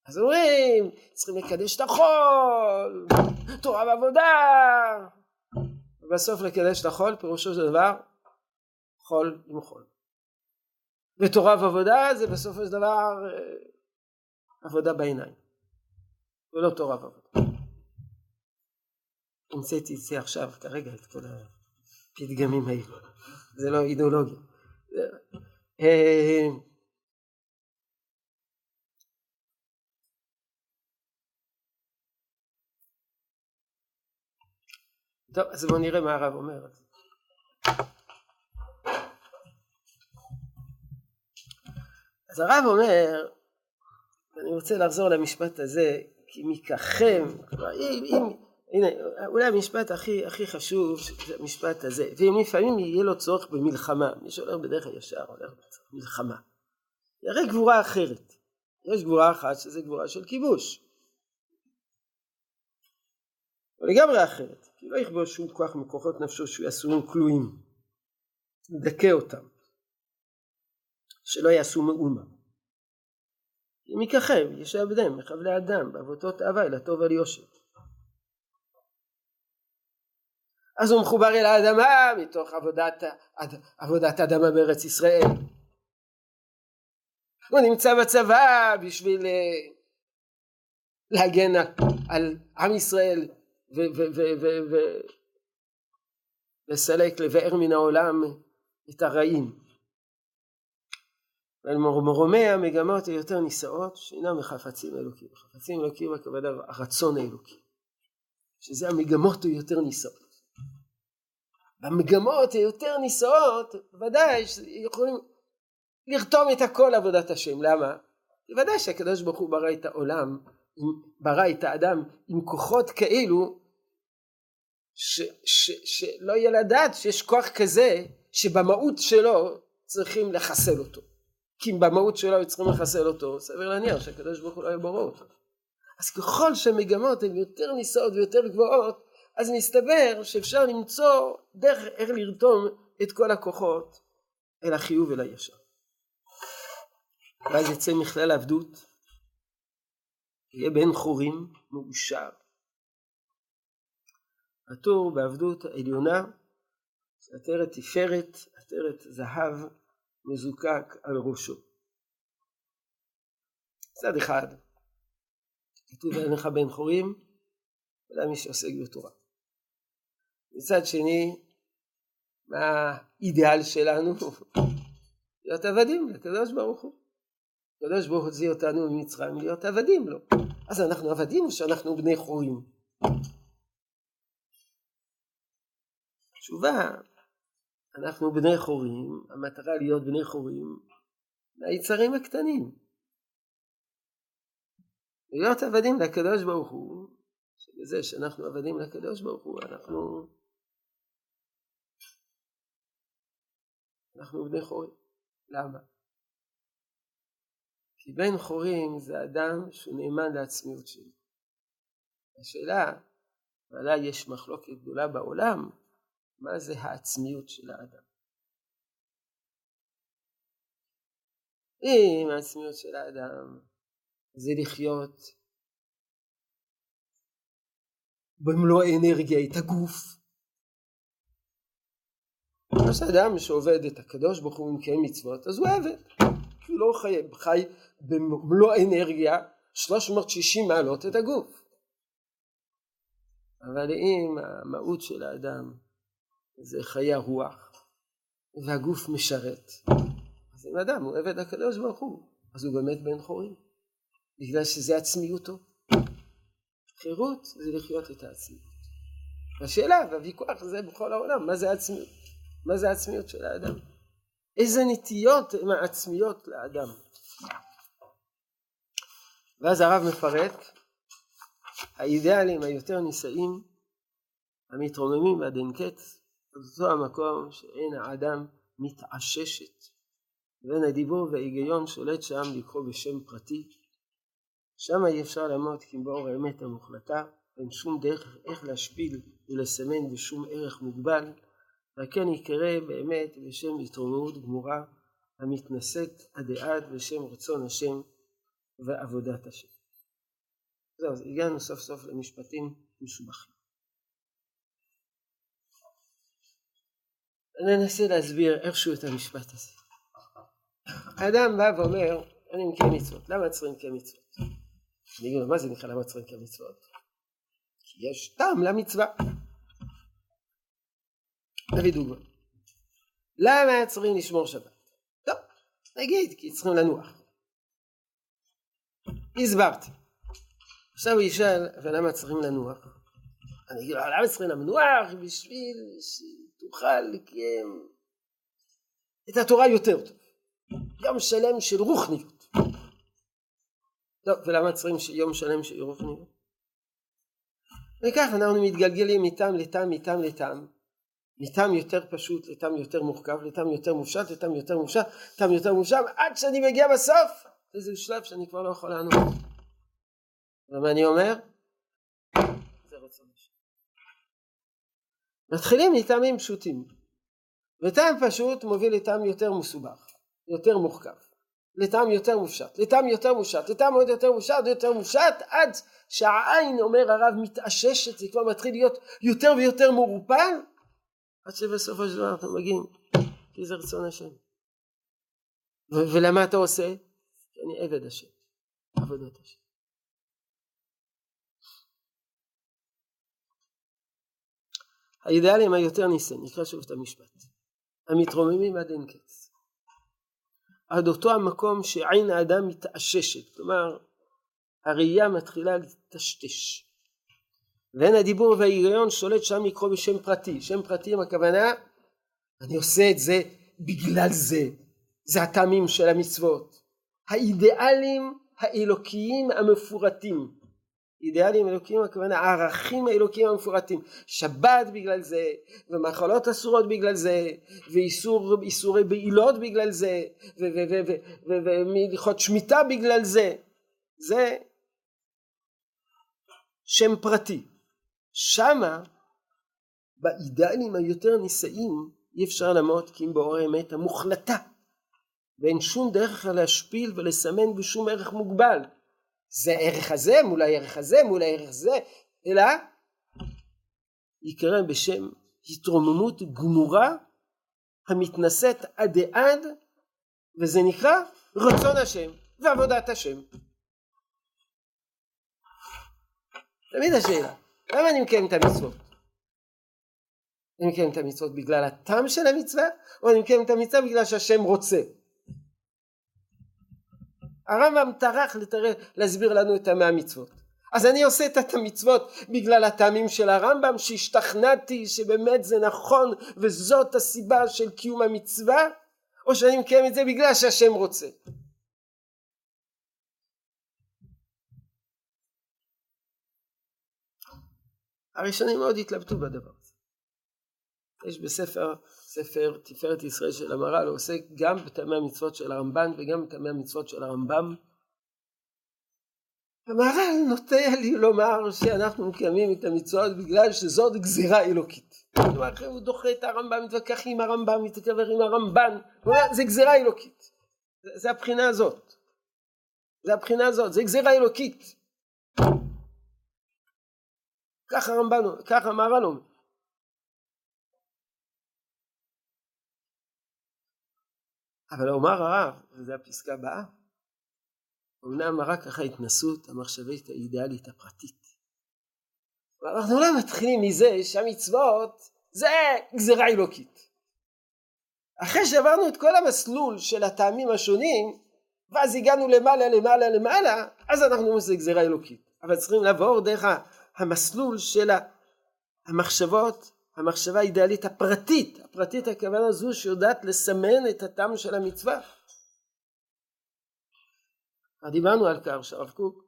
אז אומרים, צריכים לקדש את החול, תורה ועבודה. ובסוף לקדש את החול, פירושו של דבר, חול עם חול. ותורה ועבודה זה בסופו של דבר אה, עבודה בעיניים, ולא תורה ועבודה. המצאתי את זה עכשיו, כרגע, את כל הפתגמים האלה. זה לא אידיאולוגיה. טוב, אז בואו נראה מה הרב אומר. אז הרב אומר, ואני רוצה לחזור למשפט הזה, כי מככם, אם, אם, הנה, אולי המשפט הכי, הכי חשוב זה המשפט הזה, ואם לפעמים יהיה לו צורך במלחמה, מי שהולך בדרך הישר הולך במלחמה, זה הרי גבורה אחרת, יש גבורה אחת שזה גבורה של כיבוש, לגמרי אחרת. כי לא יכבוש שום כוח מכוחות נפשו שהוא אסורים כלואים. לדכא אותם. שלא יעשו מאומה. אם יככב ישעבדם מחבלי אדם בעבותות אהבה אל הטוב וליושר. אז הוא מחובר אל האדמה מתוך עבודת, עבודת אדמה בארץ ישראל. הוא נמצא בצבא בשביל אה, להגן על עם ישראל ולסלק, לבאר מן העולם את הרעים. ועל מרומי המגמות היותר נישאות שאינם מחפצים אלוקים. חפצים אלוקים הכוונה הרצון האלוקי. שזה המגמות היותר נישאות. במגמות היותר נישאות ודאי שיכולים לרתום את הכל עבודת השם. למה? ודאי שהקדוש ברוך הוא ברא את העולם, ברא את האדם עם כוחות כאלו שלא יהיה לדעת שיש כוח כזה שבמהות שלו צריכים לחסל אותו. כי אם במהות שלו היו צריכים לחסל אותו, סביר להניח שהקדוש ברוך הוא לא היה אותו. אז ככל שהמגמות הן יותר נישאות ויותר גבוהות, אז מסתבר שאפשר למצוא דרך איך לרתום את כל הכוחות אל החיוב ול הישר. ואז יצא מכלל עבדות, יהיה בן חורים מאושר. עטור בעבדות העליונה, עטרת תפארת, עטרת זהב מזוקק על ראשו. מצד אחד, כתוב אין לך בן חורים, אלא מי שעוסק בתורה. מצד שני, מה האידאל שלנו? <laughs> להיות עבדים לקדוש ברוך הוא. הקדוש ברוך הוא הוציא אותנו ממצרים להיות עבדים לו. אז אנחנו עבדים או שאנחנו בני חורים? תשובה, אנחנו בני חורים, המטרה להיות בני חורים מהיצרים הקטנים. להיות עבדים לקדוש ברוך הוא, שבזה שאנחנו עבדים לקדוש ברוך הוא, אנחנו אנחנו בני חורים. למה? כי בן חורים זה אדם שהוא נאמן לעצמיות שלו. השאלה, ועלה יש מחלוקת גדולה בעולם, מה זה העצמיות של האדם. אם העצמיות של האדם זה לחיות במלוא האנרגיה את הגוף, יש אדם שעובד את הקדוש ברוך הוא ומקיים מצוות, אז הוא עבד. הוא לא חי, חי במלוא האנרגיה 360 מעלות את הגוף. אבל אם המהות של האדם זה חיי הרוח והגוף משרת, אז אם אדם הוא עבד הקדוש ברוך הוא, אז הוא באמת בן חורים. בגלל שזה עצמיותו. חירות זה לחיות את העצמיות. השאלה והוויכוח זה בכל העולם, מה זה עצמיות? מה זה העצמיות של האדם? איזה נטיות הן העצמיות לאדם? ואז הרב מפרט האידיאלים היותר נישאים המתרוממים עד אין קץ אותו המקום שאין האדם מתעששת ואין הדיבור וההיגיון שולט שם לקרוא בשם פרטי שם אי אפשר לעמוד כי באור האמת המוחלטה אין שום דרך איך להשפיל ולסמן בשום ערך מוגבל וכן יקרא באמת בשם התרוממות גמורה המתנשאת עד עד בשם רצון השם ועבודת השם. זהו, אז הגענו סוף סוף למשפטים משובחים. אני אנסה להסביר איכשהו את המשפט הזה. האדם בא ואומר, אני מקיים מצוות, למה צריכים לקיים מצוות? אני אגיד לו, מה זה נקרא למה צריכים לקיים מצוות? כי יש טעם למצווה. נביא דוגמא. למה צריכים לשמור שבת? טוב, נגיד, כי צריכים לנוח. הסברתי. עכשיו הוא ישאל, ולמה צריכים לנוח? אני אגיד לו, למה צריכים לנוח? בשביל שתוכל לקיים את התורה יותר טוב. יום שלם של רוחניות. טוב, ולמה צריכים יום שלם של רוחניות? וכך אנחנו מתגלגלים מטעם לטעם, מטעם לטעם. מטעם יותר פשוט לטעם יותר מורכב, לטעם יותר מופשט, לטעם יותר מופשט, לטעם יותר מופשט, עד שאני מגיע בסוף, איזה שלב שאני כבר לא יכול לענות. ומה אני אומר? זה רצון השם. מתחילים מטעמים פשוטים, וטעם פשוט מוביל לטעם יותר מסובך, יותר מורכב, לטעם יותר מופשט, לטעם יותר מופשט, לטעם עוד יותר מופשט, יותר מופשט, עד שהעין, אומר הרב, מתאששת, זה כבר מתחיל להיות יותר ויותר מעורפל, עד שבסופו של דבר אנחנו מגיעים, כי זה רצון השם. ולמה אתה עושה? כי אני עבד השם, עבודת השם. האידיאלים היותר ניסן, נקרא שוב את המשפט, המתרוממים עד אין קץ. עד אותו המקום שעין האדם מתאששת, כלומר הראייה מתחילה לטשטש. ואין הדיבור וההיגיון שולט שם לקרוא בשם פרטי. שם פרטי עם הכוונה, אני עושה את זה בגלל זה. זה הטעמים של המצוות. האידיאלים האלוקיים המפורטים. אידיאלים אלוקיים הכוונה הערכים האלוקיים המפורטים. שבת בגלל זה ומאכלות אסורות בגלל זה ואיסורי בעילות בגלל זה ומלכות שמיטה בגלל זה. זה שם פרטי. שמה באידיאלים היותר נישאים אי אפשר לעמוד כי אם באור האמת המוחלטה. ואין שום דרך להשפיל ולסמן בשום ערך מוגבל זה הערך הזה מול הערך הזה מול הערך זה, אלא יקרא בשם התרוממות גמורה המתנשאת עד עד וזה נקרא רצון השם ועבודת השם. תמיד השאלה, למה אני מקיים את המצוות? אני מקיים את המצוות בגלל הטעם של המצווה, או אני מקיים את המצווה בגלל שהשם רוצה? הרמב"ם טרח להסביר לנו את המאה מצוות. אז אני עושה את המצוות בגלל הטעמים של הרמב"ם שהשתכנעתי שבאמת זה נכון וזאת הסיבה של קיום המצווה או שאני מקיים את זה בגלל שהשם רוצה. הראשונים מאוד התלבטו בדבר הזה. יש בספר ספר תפארת ישראל של המהר"ל, הוא עוסק גם בטעמי המצוות של הרמב"ן וגם בטעמי המצוות של הרמב"ם. המהר"ל נוטה לי לומר שאנחנו מקיימים את המצוות בגלל שזאת גזירה אלוקית. הוא דוחה את הרמב"ם, מתווכח עם הרמב"ם, מתקבר עם הרמב"ן, זה גזירה אלוקית. זה, זה הבחינה הזאת. זה הבחינה הזאת, זה גזירה אלוקית. ככה הרמב"ן, ככה המהר"ל אומר. אבל אומר הרב, וזו הפסקה הבאה, אמנם רק ככה התנסות המחשבית האידיאלית הפרטית. אנחנו לא מתחילים מזה שהמצוות זה גזירה אלוקית. אחרי שעברנו את כל המסלול של הטעמים השונים, ואז הגענו למעלה למעלה למעלה, אז אנחנו אומרים שזה גזירה אלוקית. אבל צריכים לעבור דרך המסלול של המחשבות המחשבה האידיאלית הפרטית, הפרטית הכוונה זו שיודעת לסמן את הטעם של המצווה. דיברנו על כך שהרב קוק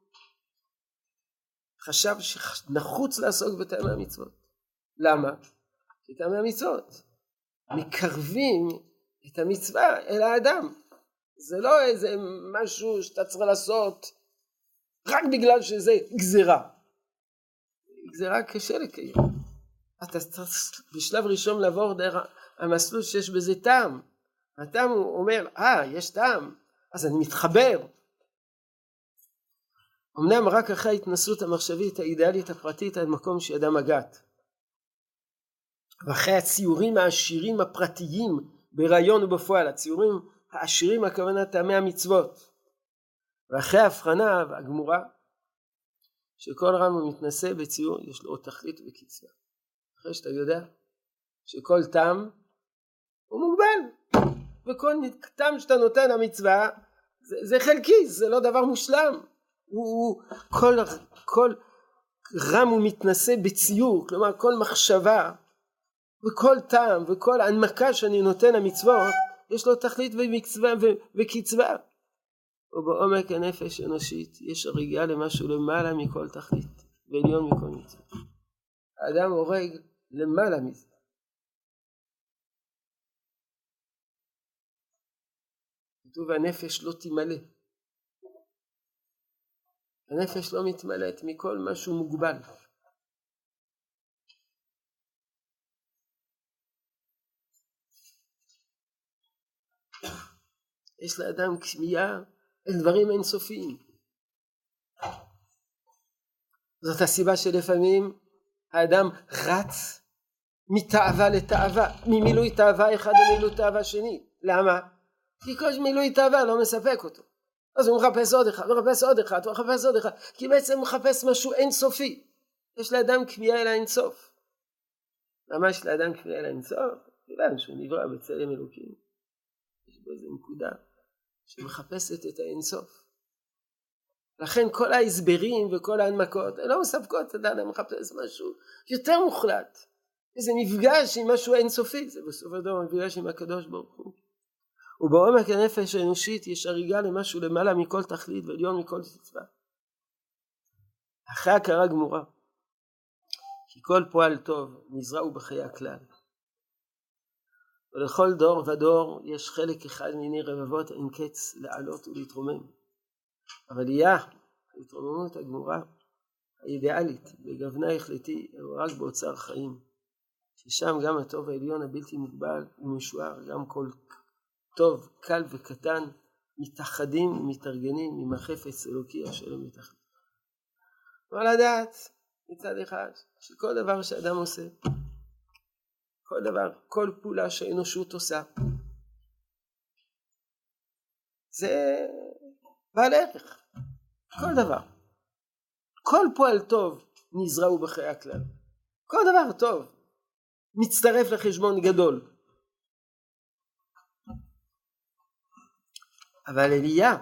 חשב שנחוץ לעסוק בטעמי המצוות. למה? כי טעמי המצוות מקרבים את המצווה אל האדם. זה לא איזה משהו שאתה צריך לעשות רק בגלל שזה גזירה. גזירה קשה לקיים. אתה צריך בשלב ראשון לעבור דרך המסלול שיש בזה טעם. הטעם הוא אומר, אה, ah, יש טעם, אז אני מתחבר. אמנם רק אחרי ההתנסות המחשבית האידיאלית הפרטית עד מקום שידע מגעת. ואחרי הציורים העשירים הפרטיים ברעיון ובפועל, הציורים העשירים הכוונה טעמי המצוות. ואחרי ההבחנה והגמורה שכל רם מתנשא בציור יש לו עוד תכלית וקצבה. אחרי שאתה יודע שכל טעם הוא מוגבל וכל טעם שאתה נותן המצווה זה, זה חלקי זה לא דבר מושלם הוא, הוא כל, כל רם הוא מתנשא בציור כלומר כל מחשבה וכל טעם וכל הנמקה שאני נותן המצוות יש לו תכלית ומצווה וקצבה ובעומק הנפש האנושית יש הריגה למשהו למעלה מכל תכלית ועליון מכל מצווה. האדם הורג למעלה מזה. כתוב הנפש לא תמלא. הנפש לא מתמלאת מכל משהו מוגבל. יש לאדם כמיהה אל דברים אינסופיים. זאת הסיבה שלפעמים האדם רץ מתאווה לתאווה, ממילוי תאווה אחד למילוי תאווה שני. למה? כי כל מילוי תאווה לא מספק אותו. אז הוא מחפש עוד אחד, מחפש עוד אחד, הוא מחפש עוד אחד, כי בעצם הוא מחפש משהו אינסופי. יש לאדם כמיהה אל האינסוף. יש לאדם כמיהה אל האינסוף? כיוון שהוא נברא בצלם אלוקים. יש בו איזו נקודה שמחפשת את האינסוף. לכן כל ההסברים וכל ההנמקות לא מספקות את האדם מחפש משהו יותר מוחלט. איזה מפגש עם משהו אינסופי, זה בסופו של דבר מפגש עם הקדוש ברוך הוא. ובעומק הנפש האנושית יש הריגה למשהו למעלה מכל תכלית ועליון מכל תצווה. אחרי הכרה גמורה, כי כל פועל טוב נזרע הוא בחיי הכלל. ולכל דור ודור יש חלק אחד מיני רבבות אין קץ לעלות ולהתרומם. אבל יהיה ההתרוממות הגמורה האידיאלית בגוונה החלטי רק באוצר חיים, ששם גם הטוב העליון הבלתי מוגבל ומשוער, גם כל טוב, קל וקטן, מתאחדים ומתארגנים עם החפץ אלוקי השלום מתחת. אבל לדעת מצד אחד שכל דבר שאדם עושה, כל דבר, כל פעולה שהאנושות עושה, זה בעל ערך, כל דבר. כל פועל טוב נזרעו בחיי הכלל. כל דבר טוב מצטרף לחשבון גדול. אבל עלייה,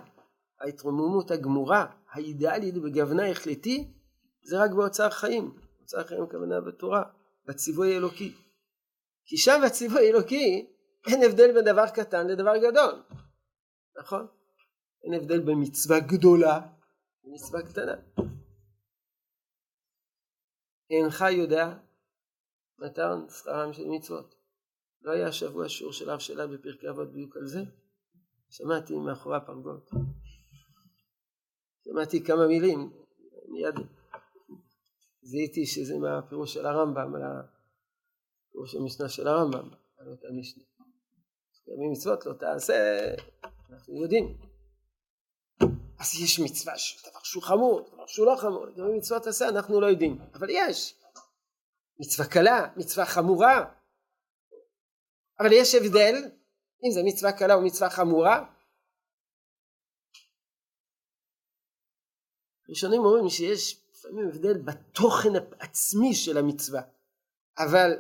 ההתרוממות הגמורה, האידיאלית בגוונה החלטי, זה רק באוצר חיים. אוצר חיים הכוונה בתורה, בציווי האלוקי. כי שם בציווי האלוקי אין הבדל בין דבר קטן לדבר גדול. נכון? אין הבדל בין מצווה גדולה למצווה קטנה. אינך יודע מתן שכרם של מצוות. לא היה השבוע שיעור של אב שלה בפרקי אבות בדיוק על זה? שמעתי מאחורי הפרגות. שמעתי כמה מילים, מיד זיהיתי שזה מהפירוש של הרמב"ם, על הפירוש המשנה של הרמב"ם, על אותה משנה. ימי מצוות לא תעשה, אנחנו יודעים. אז יש מצווה, דבר שהוא חמור, דבר שהוא לא חמור, ימי מצוות תעשה, אנחנו לא יודעים, אבל יש. מצווה קלה, מצווה חמורה, אבל יש הבדל אם זה מצווה קלה או מצווה חמורה. ראשונים אומרים שיש לפעמים הבדל בתוכן העצמי של המצווה, אבל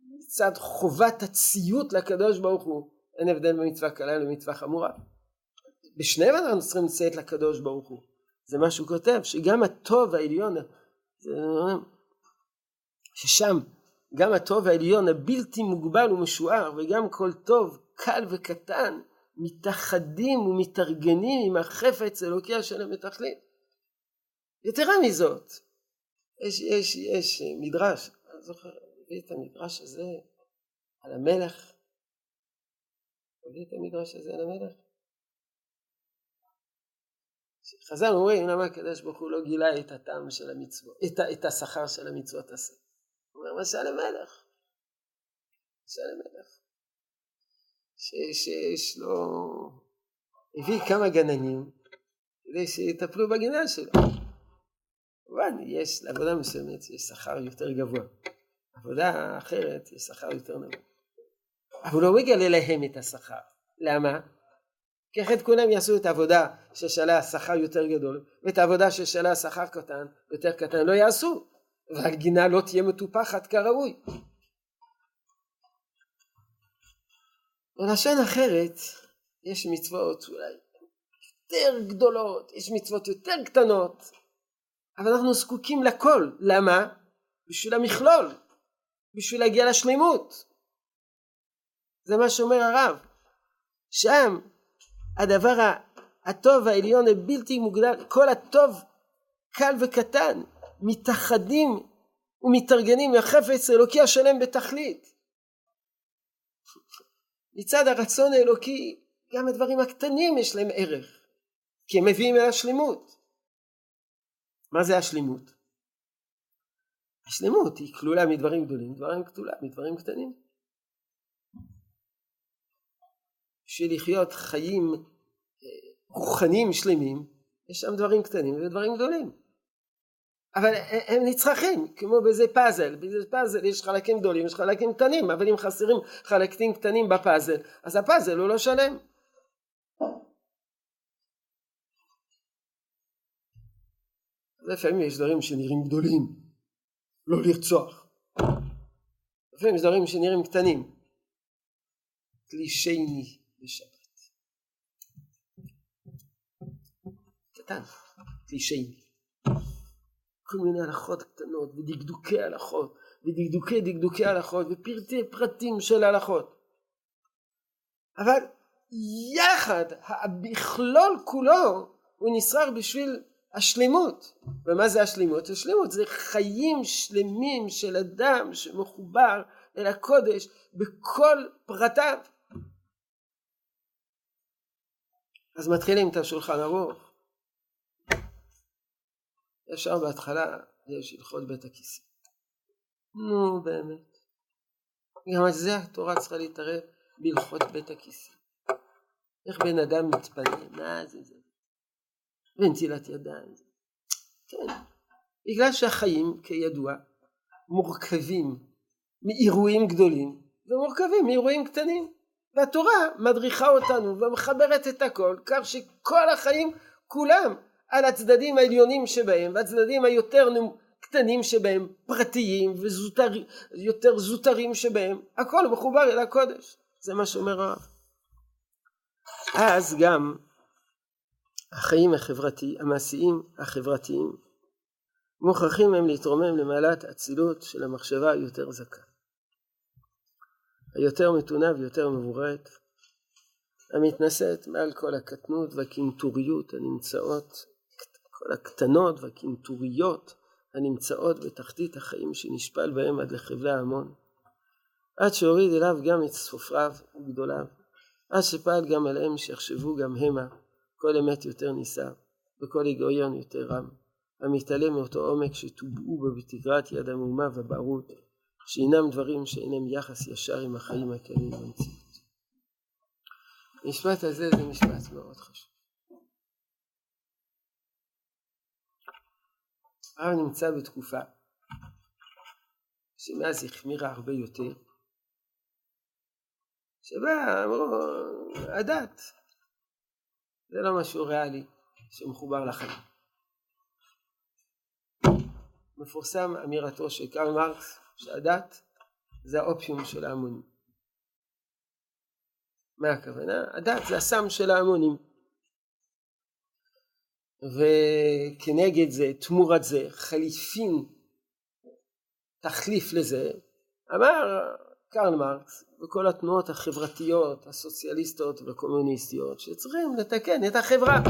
מצד חובת הציות לקדוש ברוך הוא אין הבדל במצווה קלה למצווה חמורה. בשניהם אנחנו צריכים לציית לקדוש ברוך הוא. זה מה שהוא כותב, שגם הטוב העליון, ששם גם הטוב העליון הבלתי מוגבל ומשוער וגם כל טוב קל וקטן מתאחדים ומתארגנים עם החפץ אלוקי השלם בתכלית. יתרה מזאת, יש, יש, יש מדרש, אני זוכר, הביא את המדרש הזה על המלך, הביא את המדרש הזה על המלך. חז"ל אומרים למה הקדוש ברוך הוא לא גילה את הטעם של המצוות, את, את השכר של המצוות עשה. הוא משל המלך, משל המלך. שיש לו, הביא כמה גננים כדי שיטפלו בגינה שלו. כמובן, יש לעבודה מסוימת יש שכר יותר גבוה, עבודה אחרת יש שכר יותר נמוך. אבל הוא לא מגלה להם את השכר. למה? כי אחרת כולם יעשו את העבודה ששאלה שכר יותר גדול, ואת העבודה ששאלה שכר קטן, יותר קטן, לא יעשו, והגינה לא תהיה מטופחת כראוי. בלשון אחרת, יש מצוות אולי יותר גדולות, יש מצוות יותר קטנות, אבל אנחנו זקוקים לכל. למה? בשביל המכלול, בשביל להגיע לשלימות. זה מה שאומר הרב. שם הדבר הטוב העליון הבלתי מוגדר, כל הטוב קל וקטן, מתאחדים ומתארגנים מהחפץ האלוקי השלם בתכלית. מצד הרצון האלוקי גם הדברים הקטנים יש להם ערך כי הם מביאים אל השלמות. מה זה השלמות? השלמות היא כלולה מדברים גדולים, דברים כלולה מדברים קטנים. בשביל לחיות חיים אה, רוחניים שלמים, יש שם דברים קטנים ודברים גדולים. אבל הם נצרכים, כמו באיזה פאזל, באיזה פאזל יש חלקים גדולים, יש חלקים קטנים, אבל אם חסרים חלקים קטנים בפאזל, אז הפאזל הוא לא שלם. לפעמים יש דברים שנראים גדולים, לא לרצוח. לפעמים יש דברים שנראים קטנים. קלישייני בשבת. קטן, קלישייני. כל מיני הלכות קטנות ודקדוקי הלכות ודקדוקי דקדוקי הלכות ופרטי פרטים של הלכות. אבל יחד המכלול כולו הוא נשרר בשביל השלמות. ומה זה השלמות? השלמות זה חיים שלמים של אדם שמחובר אל הקודש בכל פרטיו. אז מתחילים את השולחן ערוך. ישר בהתחלה יש הלכות בית הכיסא. נו באמת. גם על זה התורה צריכה להתערב בהלכות בית הכיסא. איך בן אדם מתפלל, מה זה זה? ונטילת ידיים. כן. בגלל שהחיים, כידוע, מורכבים מאירועים גדולים ומורכבים מאירועים קטנים. והתורה מדריכה אותנו ומחברת את הכל כך שכל החיים כולם על הצדדים העליונים שבהם והצדדים היותר קטנים שבהם פרטיים ויותר זוטרים שבהם הכל מחובר אל הקודש. זה מה שאומר הרב. אז גם החיים החברתיים המעשיים החברתיים מוכרחים הם להתרומם למעלת אצילות של המחשבה היותר זכה. היותר מתונה ויותר מבוררת, המתנשאת מעל כל הקטנות והקינטוריות הנמצאות, כל הקטנות והקינטוריות הנמצאות בתחתית החיים שנשפל בהם עד לחבלי ההמון, עד שהוריד אליו גם את סופריו וגדוליו, עד שפעל גם עליהם שיחשבו גם המה כל אמת יותר נישא וכל היגיון יותר רם, המתעלם מאותו עומק שטובעו בו בתגרת יד המהומה והבערות שהינם דברים שאינם יחס ישר עם החיים הקיימים במציאות. המשפט הזה זה משפט מאוד חשוב. הרב נמצא בתקופה שמאז החמירה הרבה יותר, שבה אמרו, הדת זה לא משהו ריאלי שמחובר לחיים. מפורסם אמירתו של קרל מרקס שהדת זה האופיום של ההמונים. מה הכוונה? הדת זה הסם של ההמונים. וכנגד זה, תמורת זה, חליפין, תחליף לזה, אמר קרל מרקס וכל התנועות החברתיות, הסוציאליסטיות והקומוניסטיות, שצריכים לתקן את החברה,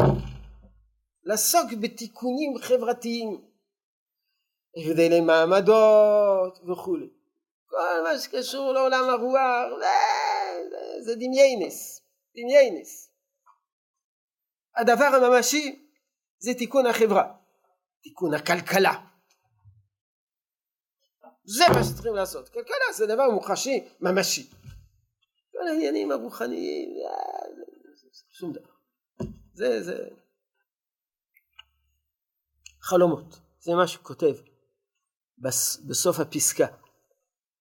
לעסוק בתיקונים חברתיים. הבדלי מעמדות וכולי. כל מה שקשור לעולם הרוח זה, זה, דמיינס, דמיינס. הדבר הממשי זה תיקון החברה, תיקון הכלכלה. זה מה שצריכים לעשות. כלכלה זה דבר מוחשי, ממשי. כל העניינים הרוחניים, שום דבר. זה, זה חלומות. זה מה שהוא כותב בסוף הפסקה.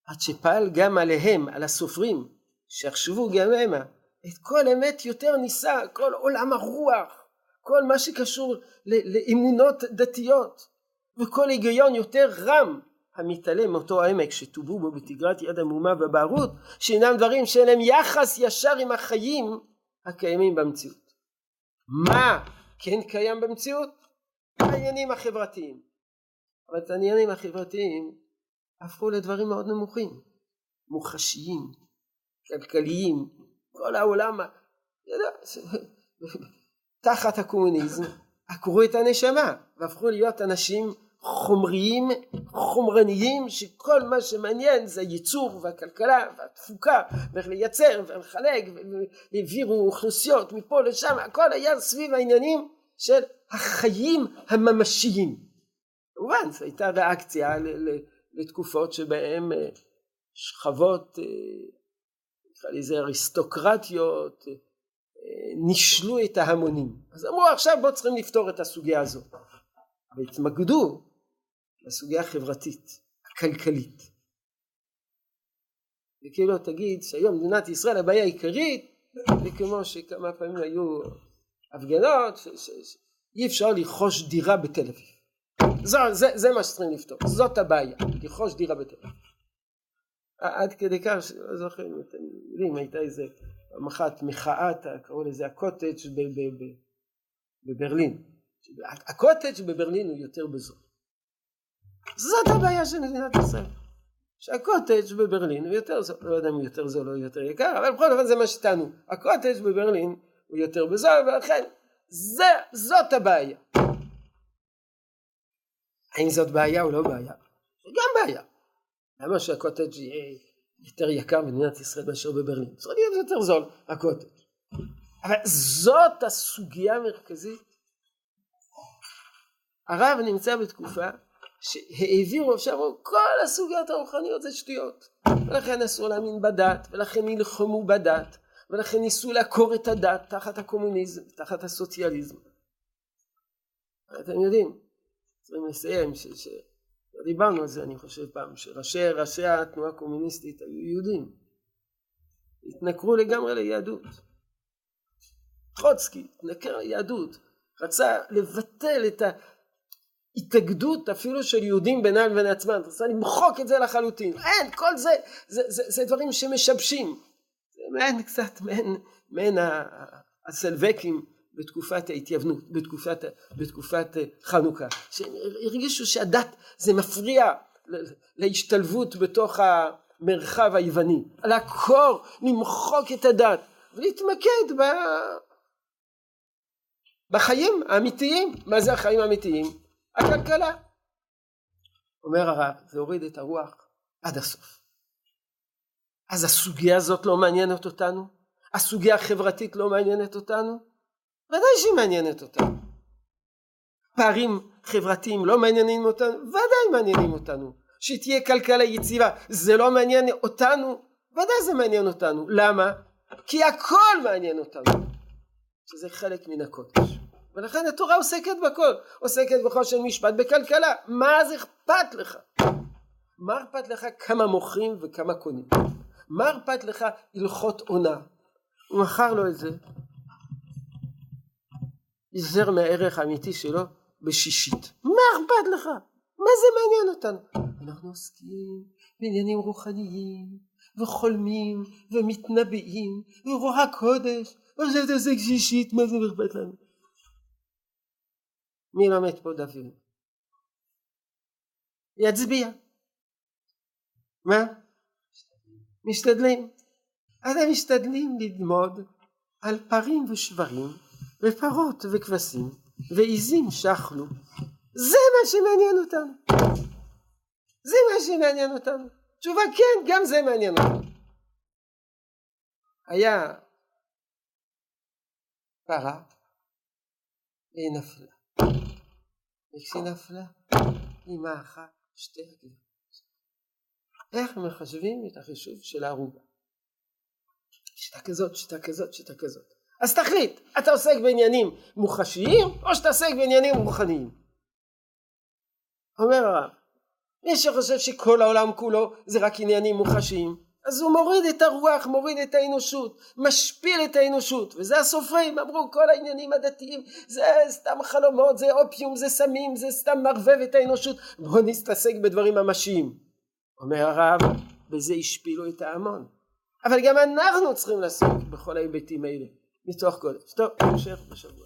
עד שפעל גם עליהם, על הסופרים, שיחשבו גם המה, את כל אמת יותר נישא, כל עולם הרוח, כל מה שקשור לאמונות דתיות, וכל היגיון יותר רם המתעלם מאותו העמק שטובו בו בתגרת יד המומה והבערות, שאינם דברים שאין להם יחס ישר עם החיים הקיימים במציאות. מה כן קיים במציאות? העניינים החברתיים. אבל את העניינים החברתיים הפכו לדברים מאוד נמוכים, מוחשיים, כלכליים, כל העולם, תחת הקומוניזם עקרו את הנשמה והפכו להיות אנשים חומריים, חומרניים, שכל מה שמעניין זה הייצור והכלכלה והתפוקה ואיך לייצר ולחלק והעבירו אוכלוסיות מפה לשם, הכל היה סביב העניינים של החיים הממשיים. כמובן זו הייתה ריאקציה לתקופות שבהן אה, שכבות, אה, נקרא לזה אריסטוקרטיות, נישלו את ההמונים. אז אמרו עכשיו בואו צריכים לפתור את הסוגיה הזאת. והתמקדו בסוגיה החברתית, הכלכלית. וכאילו תגיד שהיום מדינת ישראל הבעיה העיקרית וכמו שכמה פעמים היו הפגנות שאי אפשר לרכוש דירה בתל אביב. זה, זה, זה מה שצריכים לפתור, זאת הבעיה, לרכוש דירה בתל אביב. עד כדי כך, לא זוכר אם אתם יודעים, הייתה איזה פעם אחת מחאת, קראו לזה הקוטג' בברלין. הקוטג' בברלין הוא יותר בזול. זאת הבעיה של מדינת ישראל. שהקוטג' בברלין הוא יותר זול, לא יודע אם הוא יותר זול או יותר יקר, אבל בכל אופן זה מה שטענו. הקוטג' בברלין הוא יותר בזול, ולכן זה, זאת הבעיה. האם זאת בעיה או לא בעיה? זה גם בעיה. למה שהקוטג' יהיה יותר יקר במדינת ישראל מאשר בברלין? צריך להיות יותר זול, הקוטג'. אבל זאת הסוגיה המרכזית. הרב נמצא בתקופה שהעבירו, שאמרו כל הסוגיות הרוחניות זה שטויות. ולכן אסור להאמין בדת, ולכן נלחמו בדת, ולכן ניסו לעקור את הדת תחת הקומוניזם, תחת הסוציאליזם. אתם יודעים, צריכים לסיים, ש... ש... דיברנו על זה אני חושב פעם, שראשי ראשי התנועה הקומוניסטית היו יהודים, התנכרו לגמרי ליהדות. חוצקי התנכר ליהדות, רצה לבטל את ההתאגדות אפילו של יהודים בינם לבין עצמם, רצה למחוק את זה לחלוטין, אין, כל זה, זה, זה, זה דברים שמשבשים, מעין קצת, מעין, מעין הסלבקים בתקופת ההתייוונות, בתקופת, בתקופת חנוכה, שהרגישו שהדת זה מפריע להשתלבות בתוך המרחב היווני, לעקור, למחוק את הדת ולהתמקד ב... בחיים האמיתיים. מה זה החיים האמיתיים? הכלכלה. אומר הרב, זה הוריד את הרוח עד הסוף. אז הסוגיה הזאת לא מעניינת אותנו? הסוגיה החברתית לא מעניינת אותנו? ודאי שהיא מעניינת אותנו. פערים חברתיים לא מעניינים אותנו? ודאי מעניינים אותנו. שתהיה כלכלה יציבה זה לא מעניין אותנו? ודאי זה מעניין אותנו. למה? כי הכל מעניין אותנו. שזה חלק מן הקודש. ולכן התורה עוסקת בכל. עוסקת של משפט בכלכלה. מה זה אכפת לך? מה אכפת לך כמה מוכרים וכמה קונים? מה אכפת לך הלכות עונה? הוא מכר לו את זה ייזהר מהערך האמיתי שלו בשישית. מה אכפת לך? מה זה מעניין אותנו? אנחנו עוסקים בעניינים רוחניים וחולמים ומתנבאים ורוח הקודש ועכשיו אתה עושה שישית מה זה אכפת לנו? מי לומד פה דוד? יצביע. מה? משתדלים. אתם משתדלים ללמוד על פרים ושברים ופרות וכבשים ועיזים שחלו זה מה שמעניין אותנו זה מה שמעניין אותנו תשובה כן גם זה מעניין אותנו היה פרה והיא נפלה. וכשהיא נפלה היא מאחה שתי רגליים איך מחשבים את החישוב של הערובה? שיטה כזאת שיטה כזאת שיטה כזאת אז תחליט, אתה עוסק בעניינים מוחשיים או שאתה עוסק בעניינים רוחניים. אומר הרב, מי שחושב שכל העולם כולו זה רק עניינים מוחשיים, אז הוא מוריד את הרוח, מוריד את האנושות, משפיל את האנושות, וזה הסופרים, אמרו כל העניינים הדתיים זה סתם חלומות, זה אופיום, זה סמים, זה סתם מערבב את האנושות, בואו נתעסק בדברים ממשיים. אומר הרב, בזה השפילו את ההמון. אבל גם אנחנו צריכים לעסוק בכל ההיבטים האלה. ניתוח גודש. טוב, המשך בשבוע.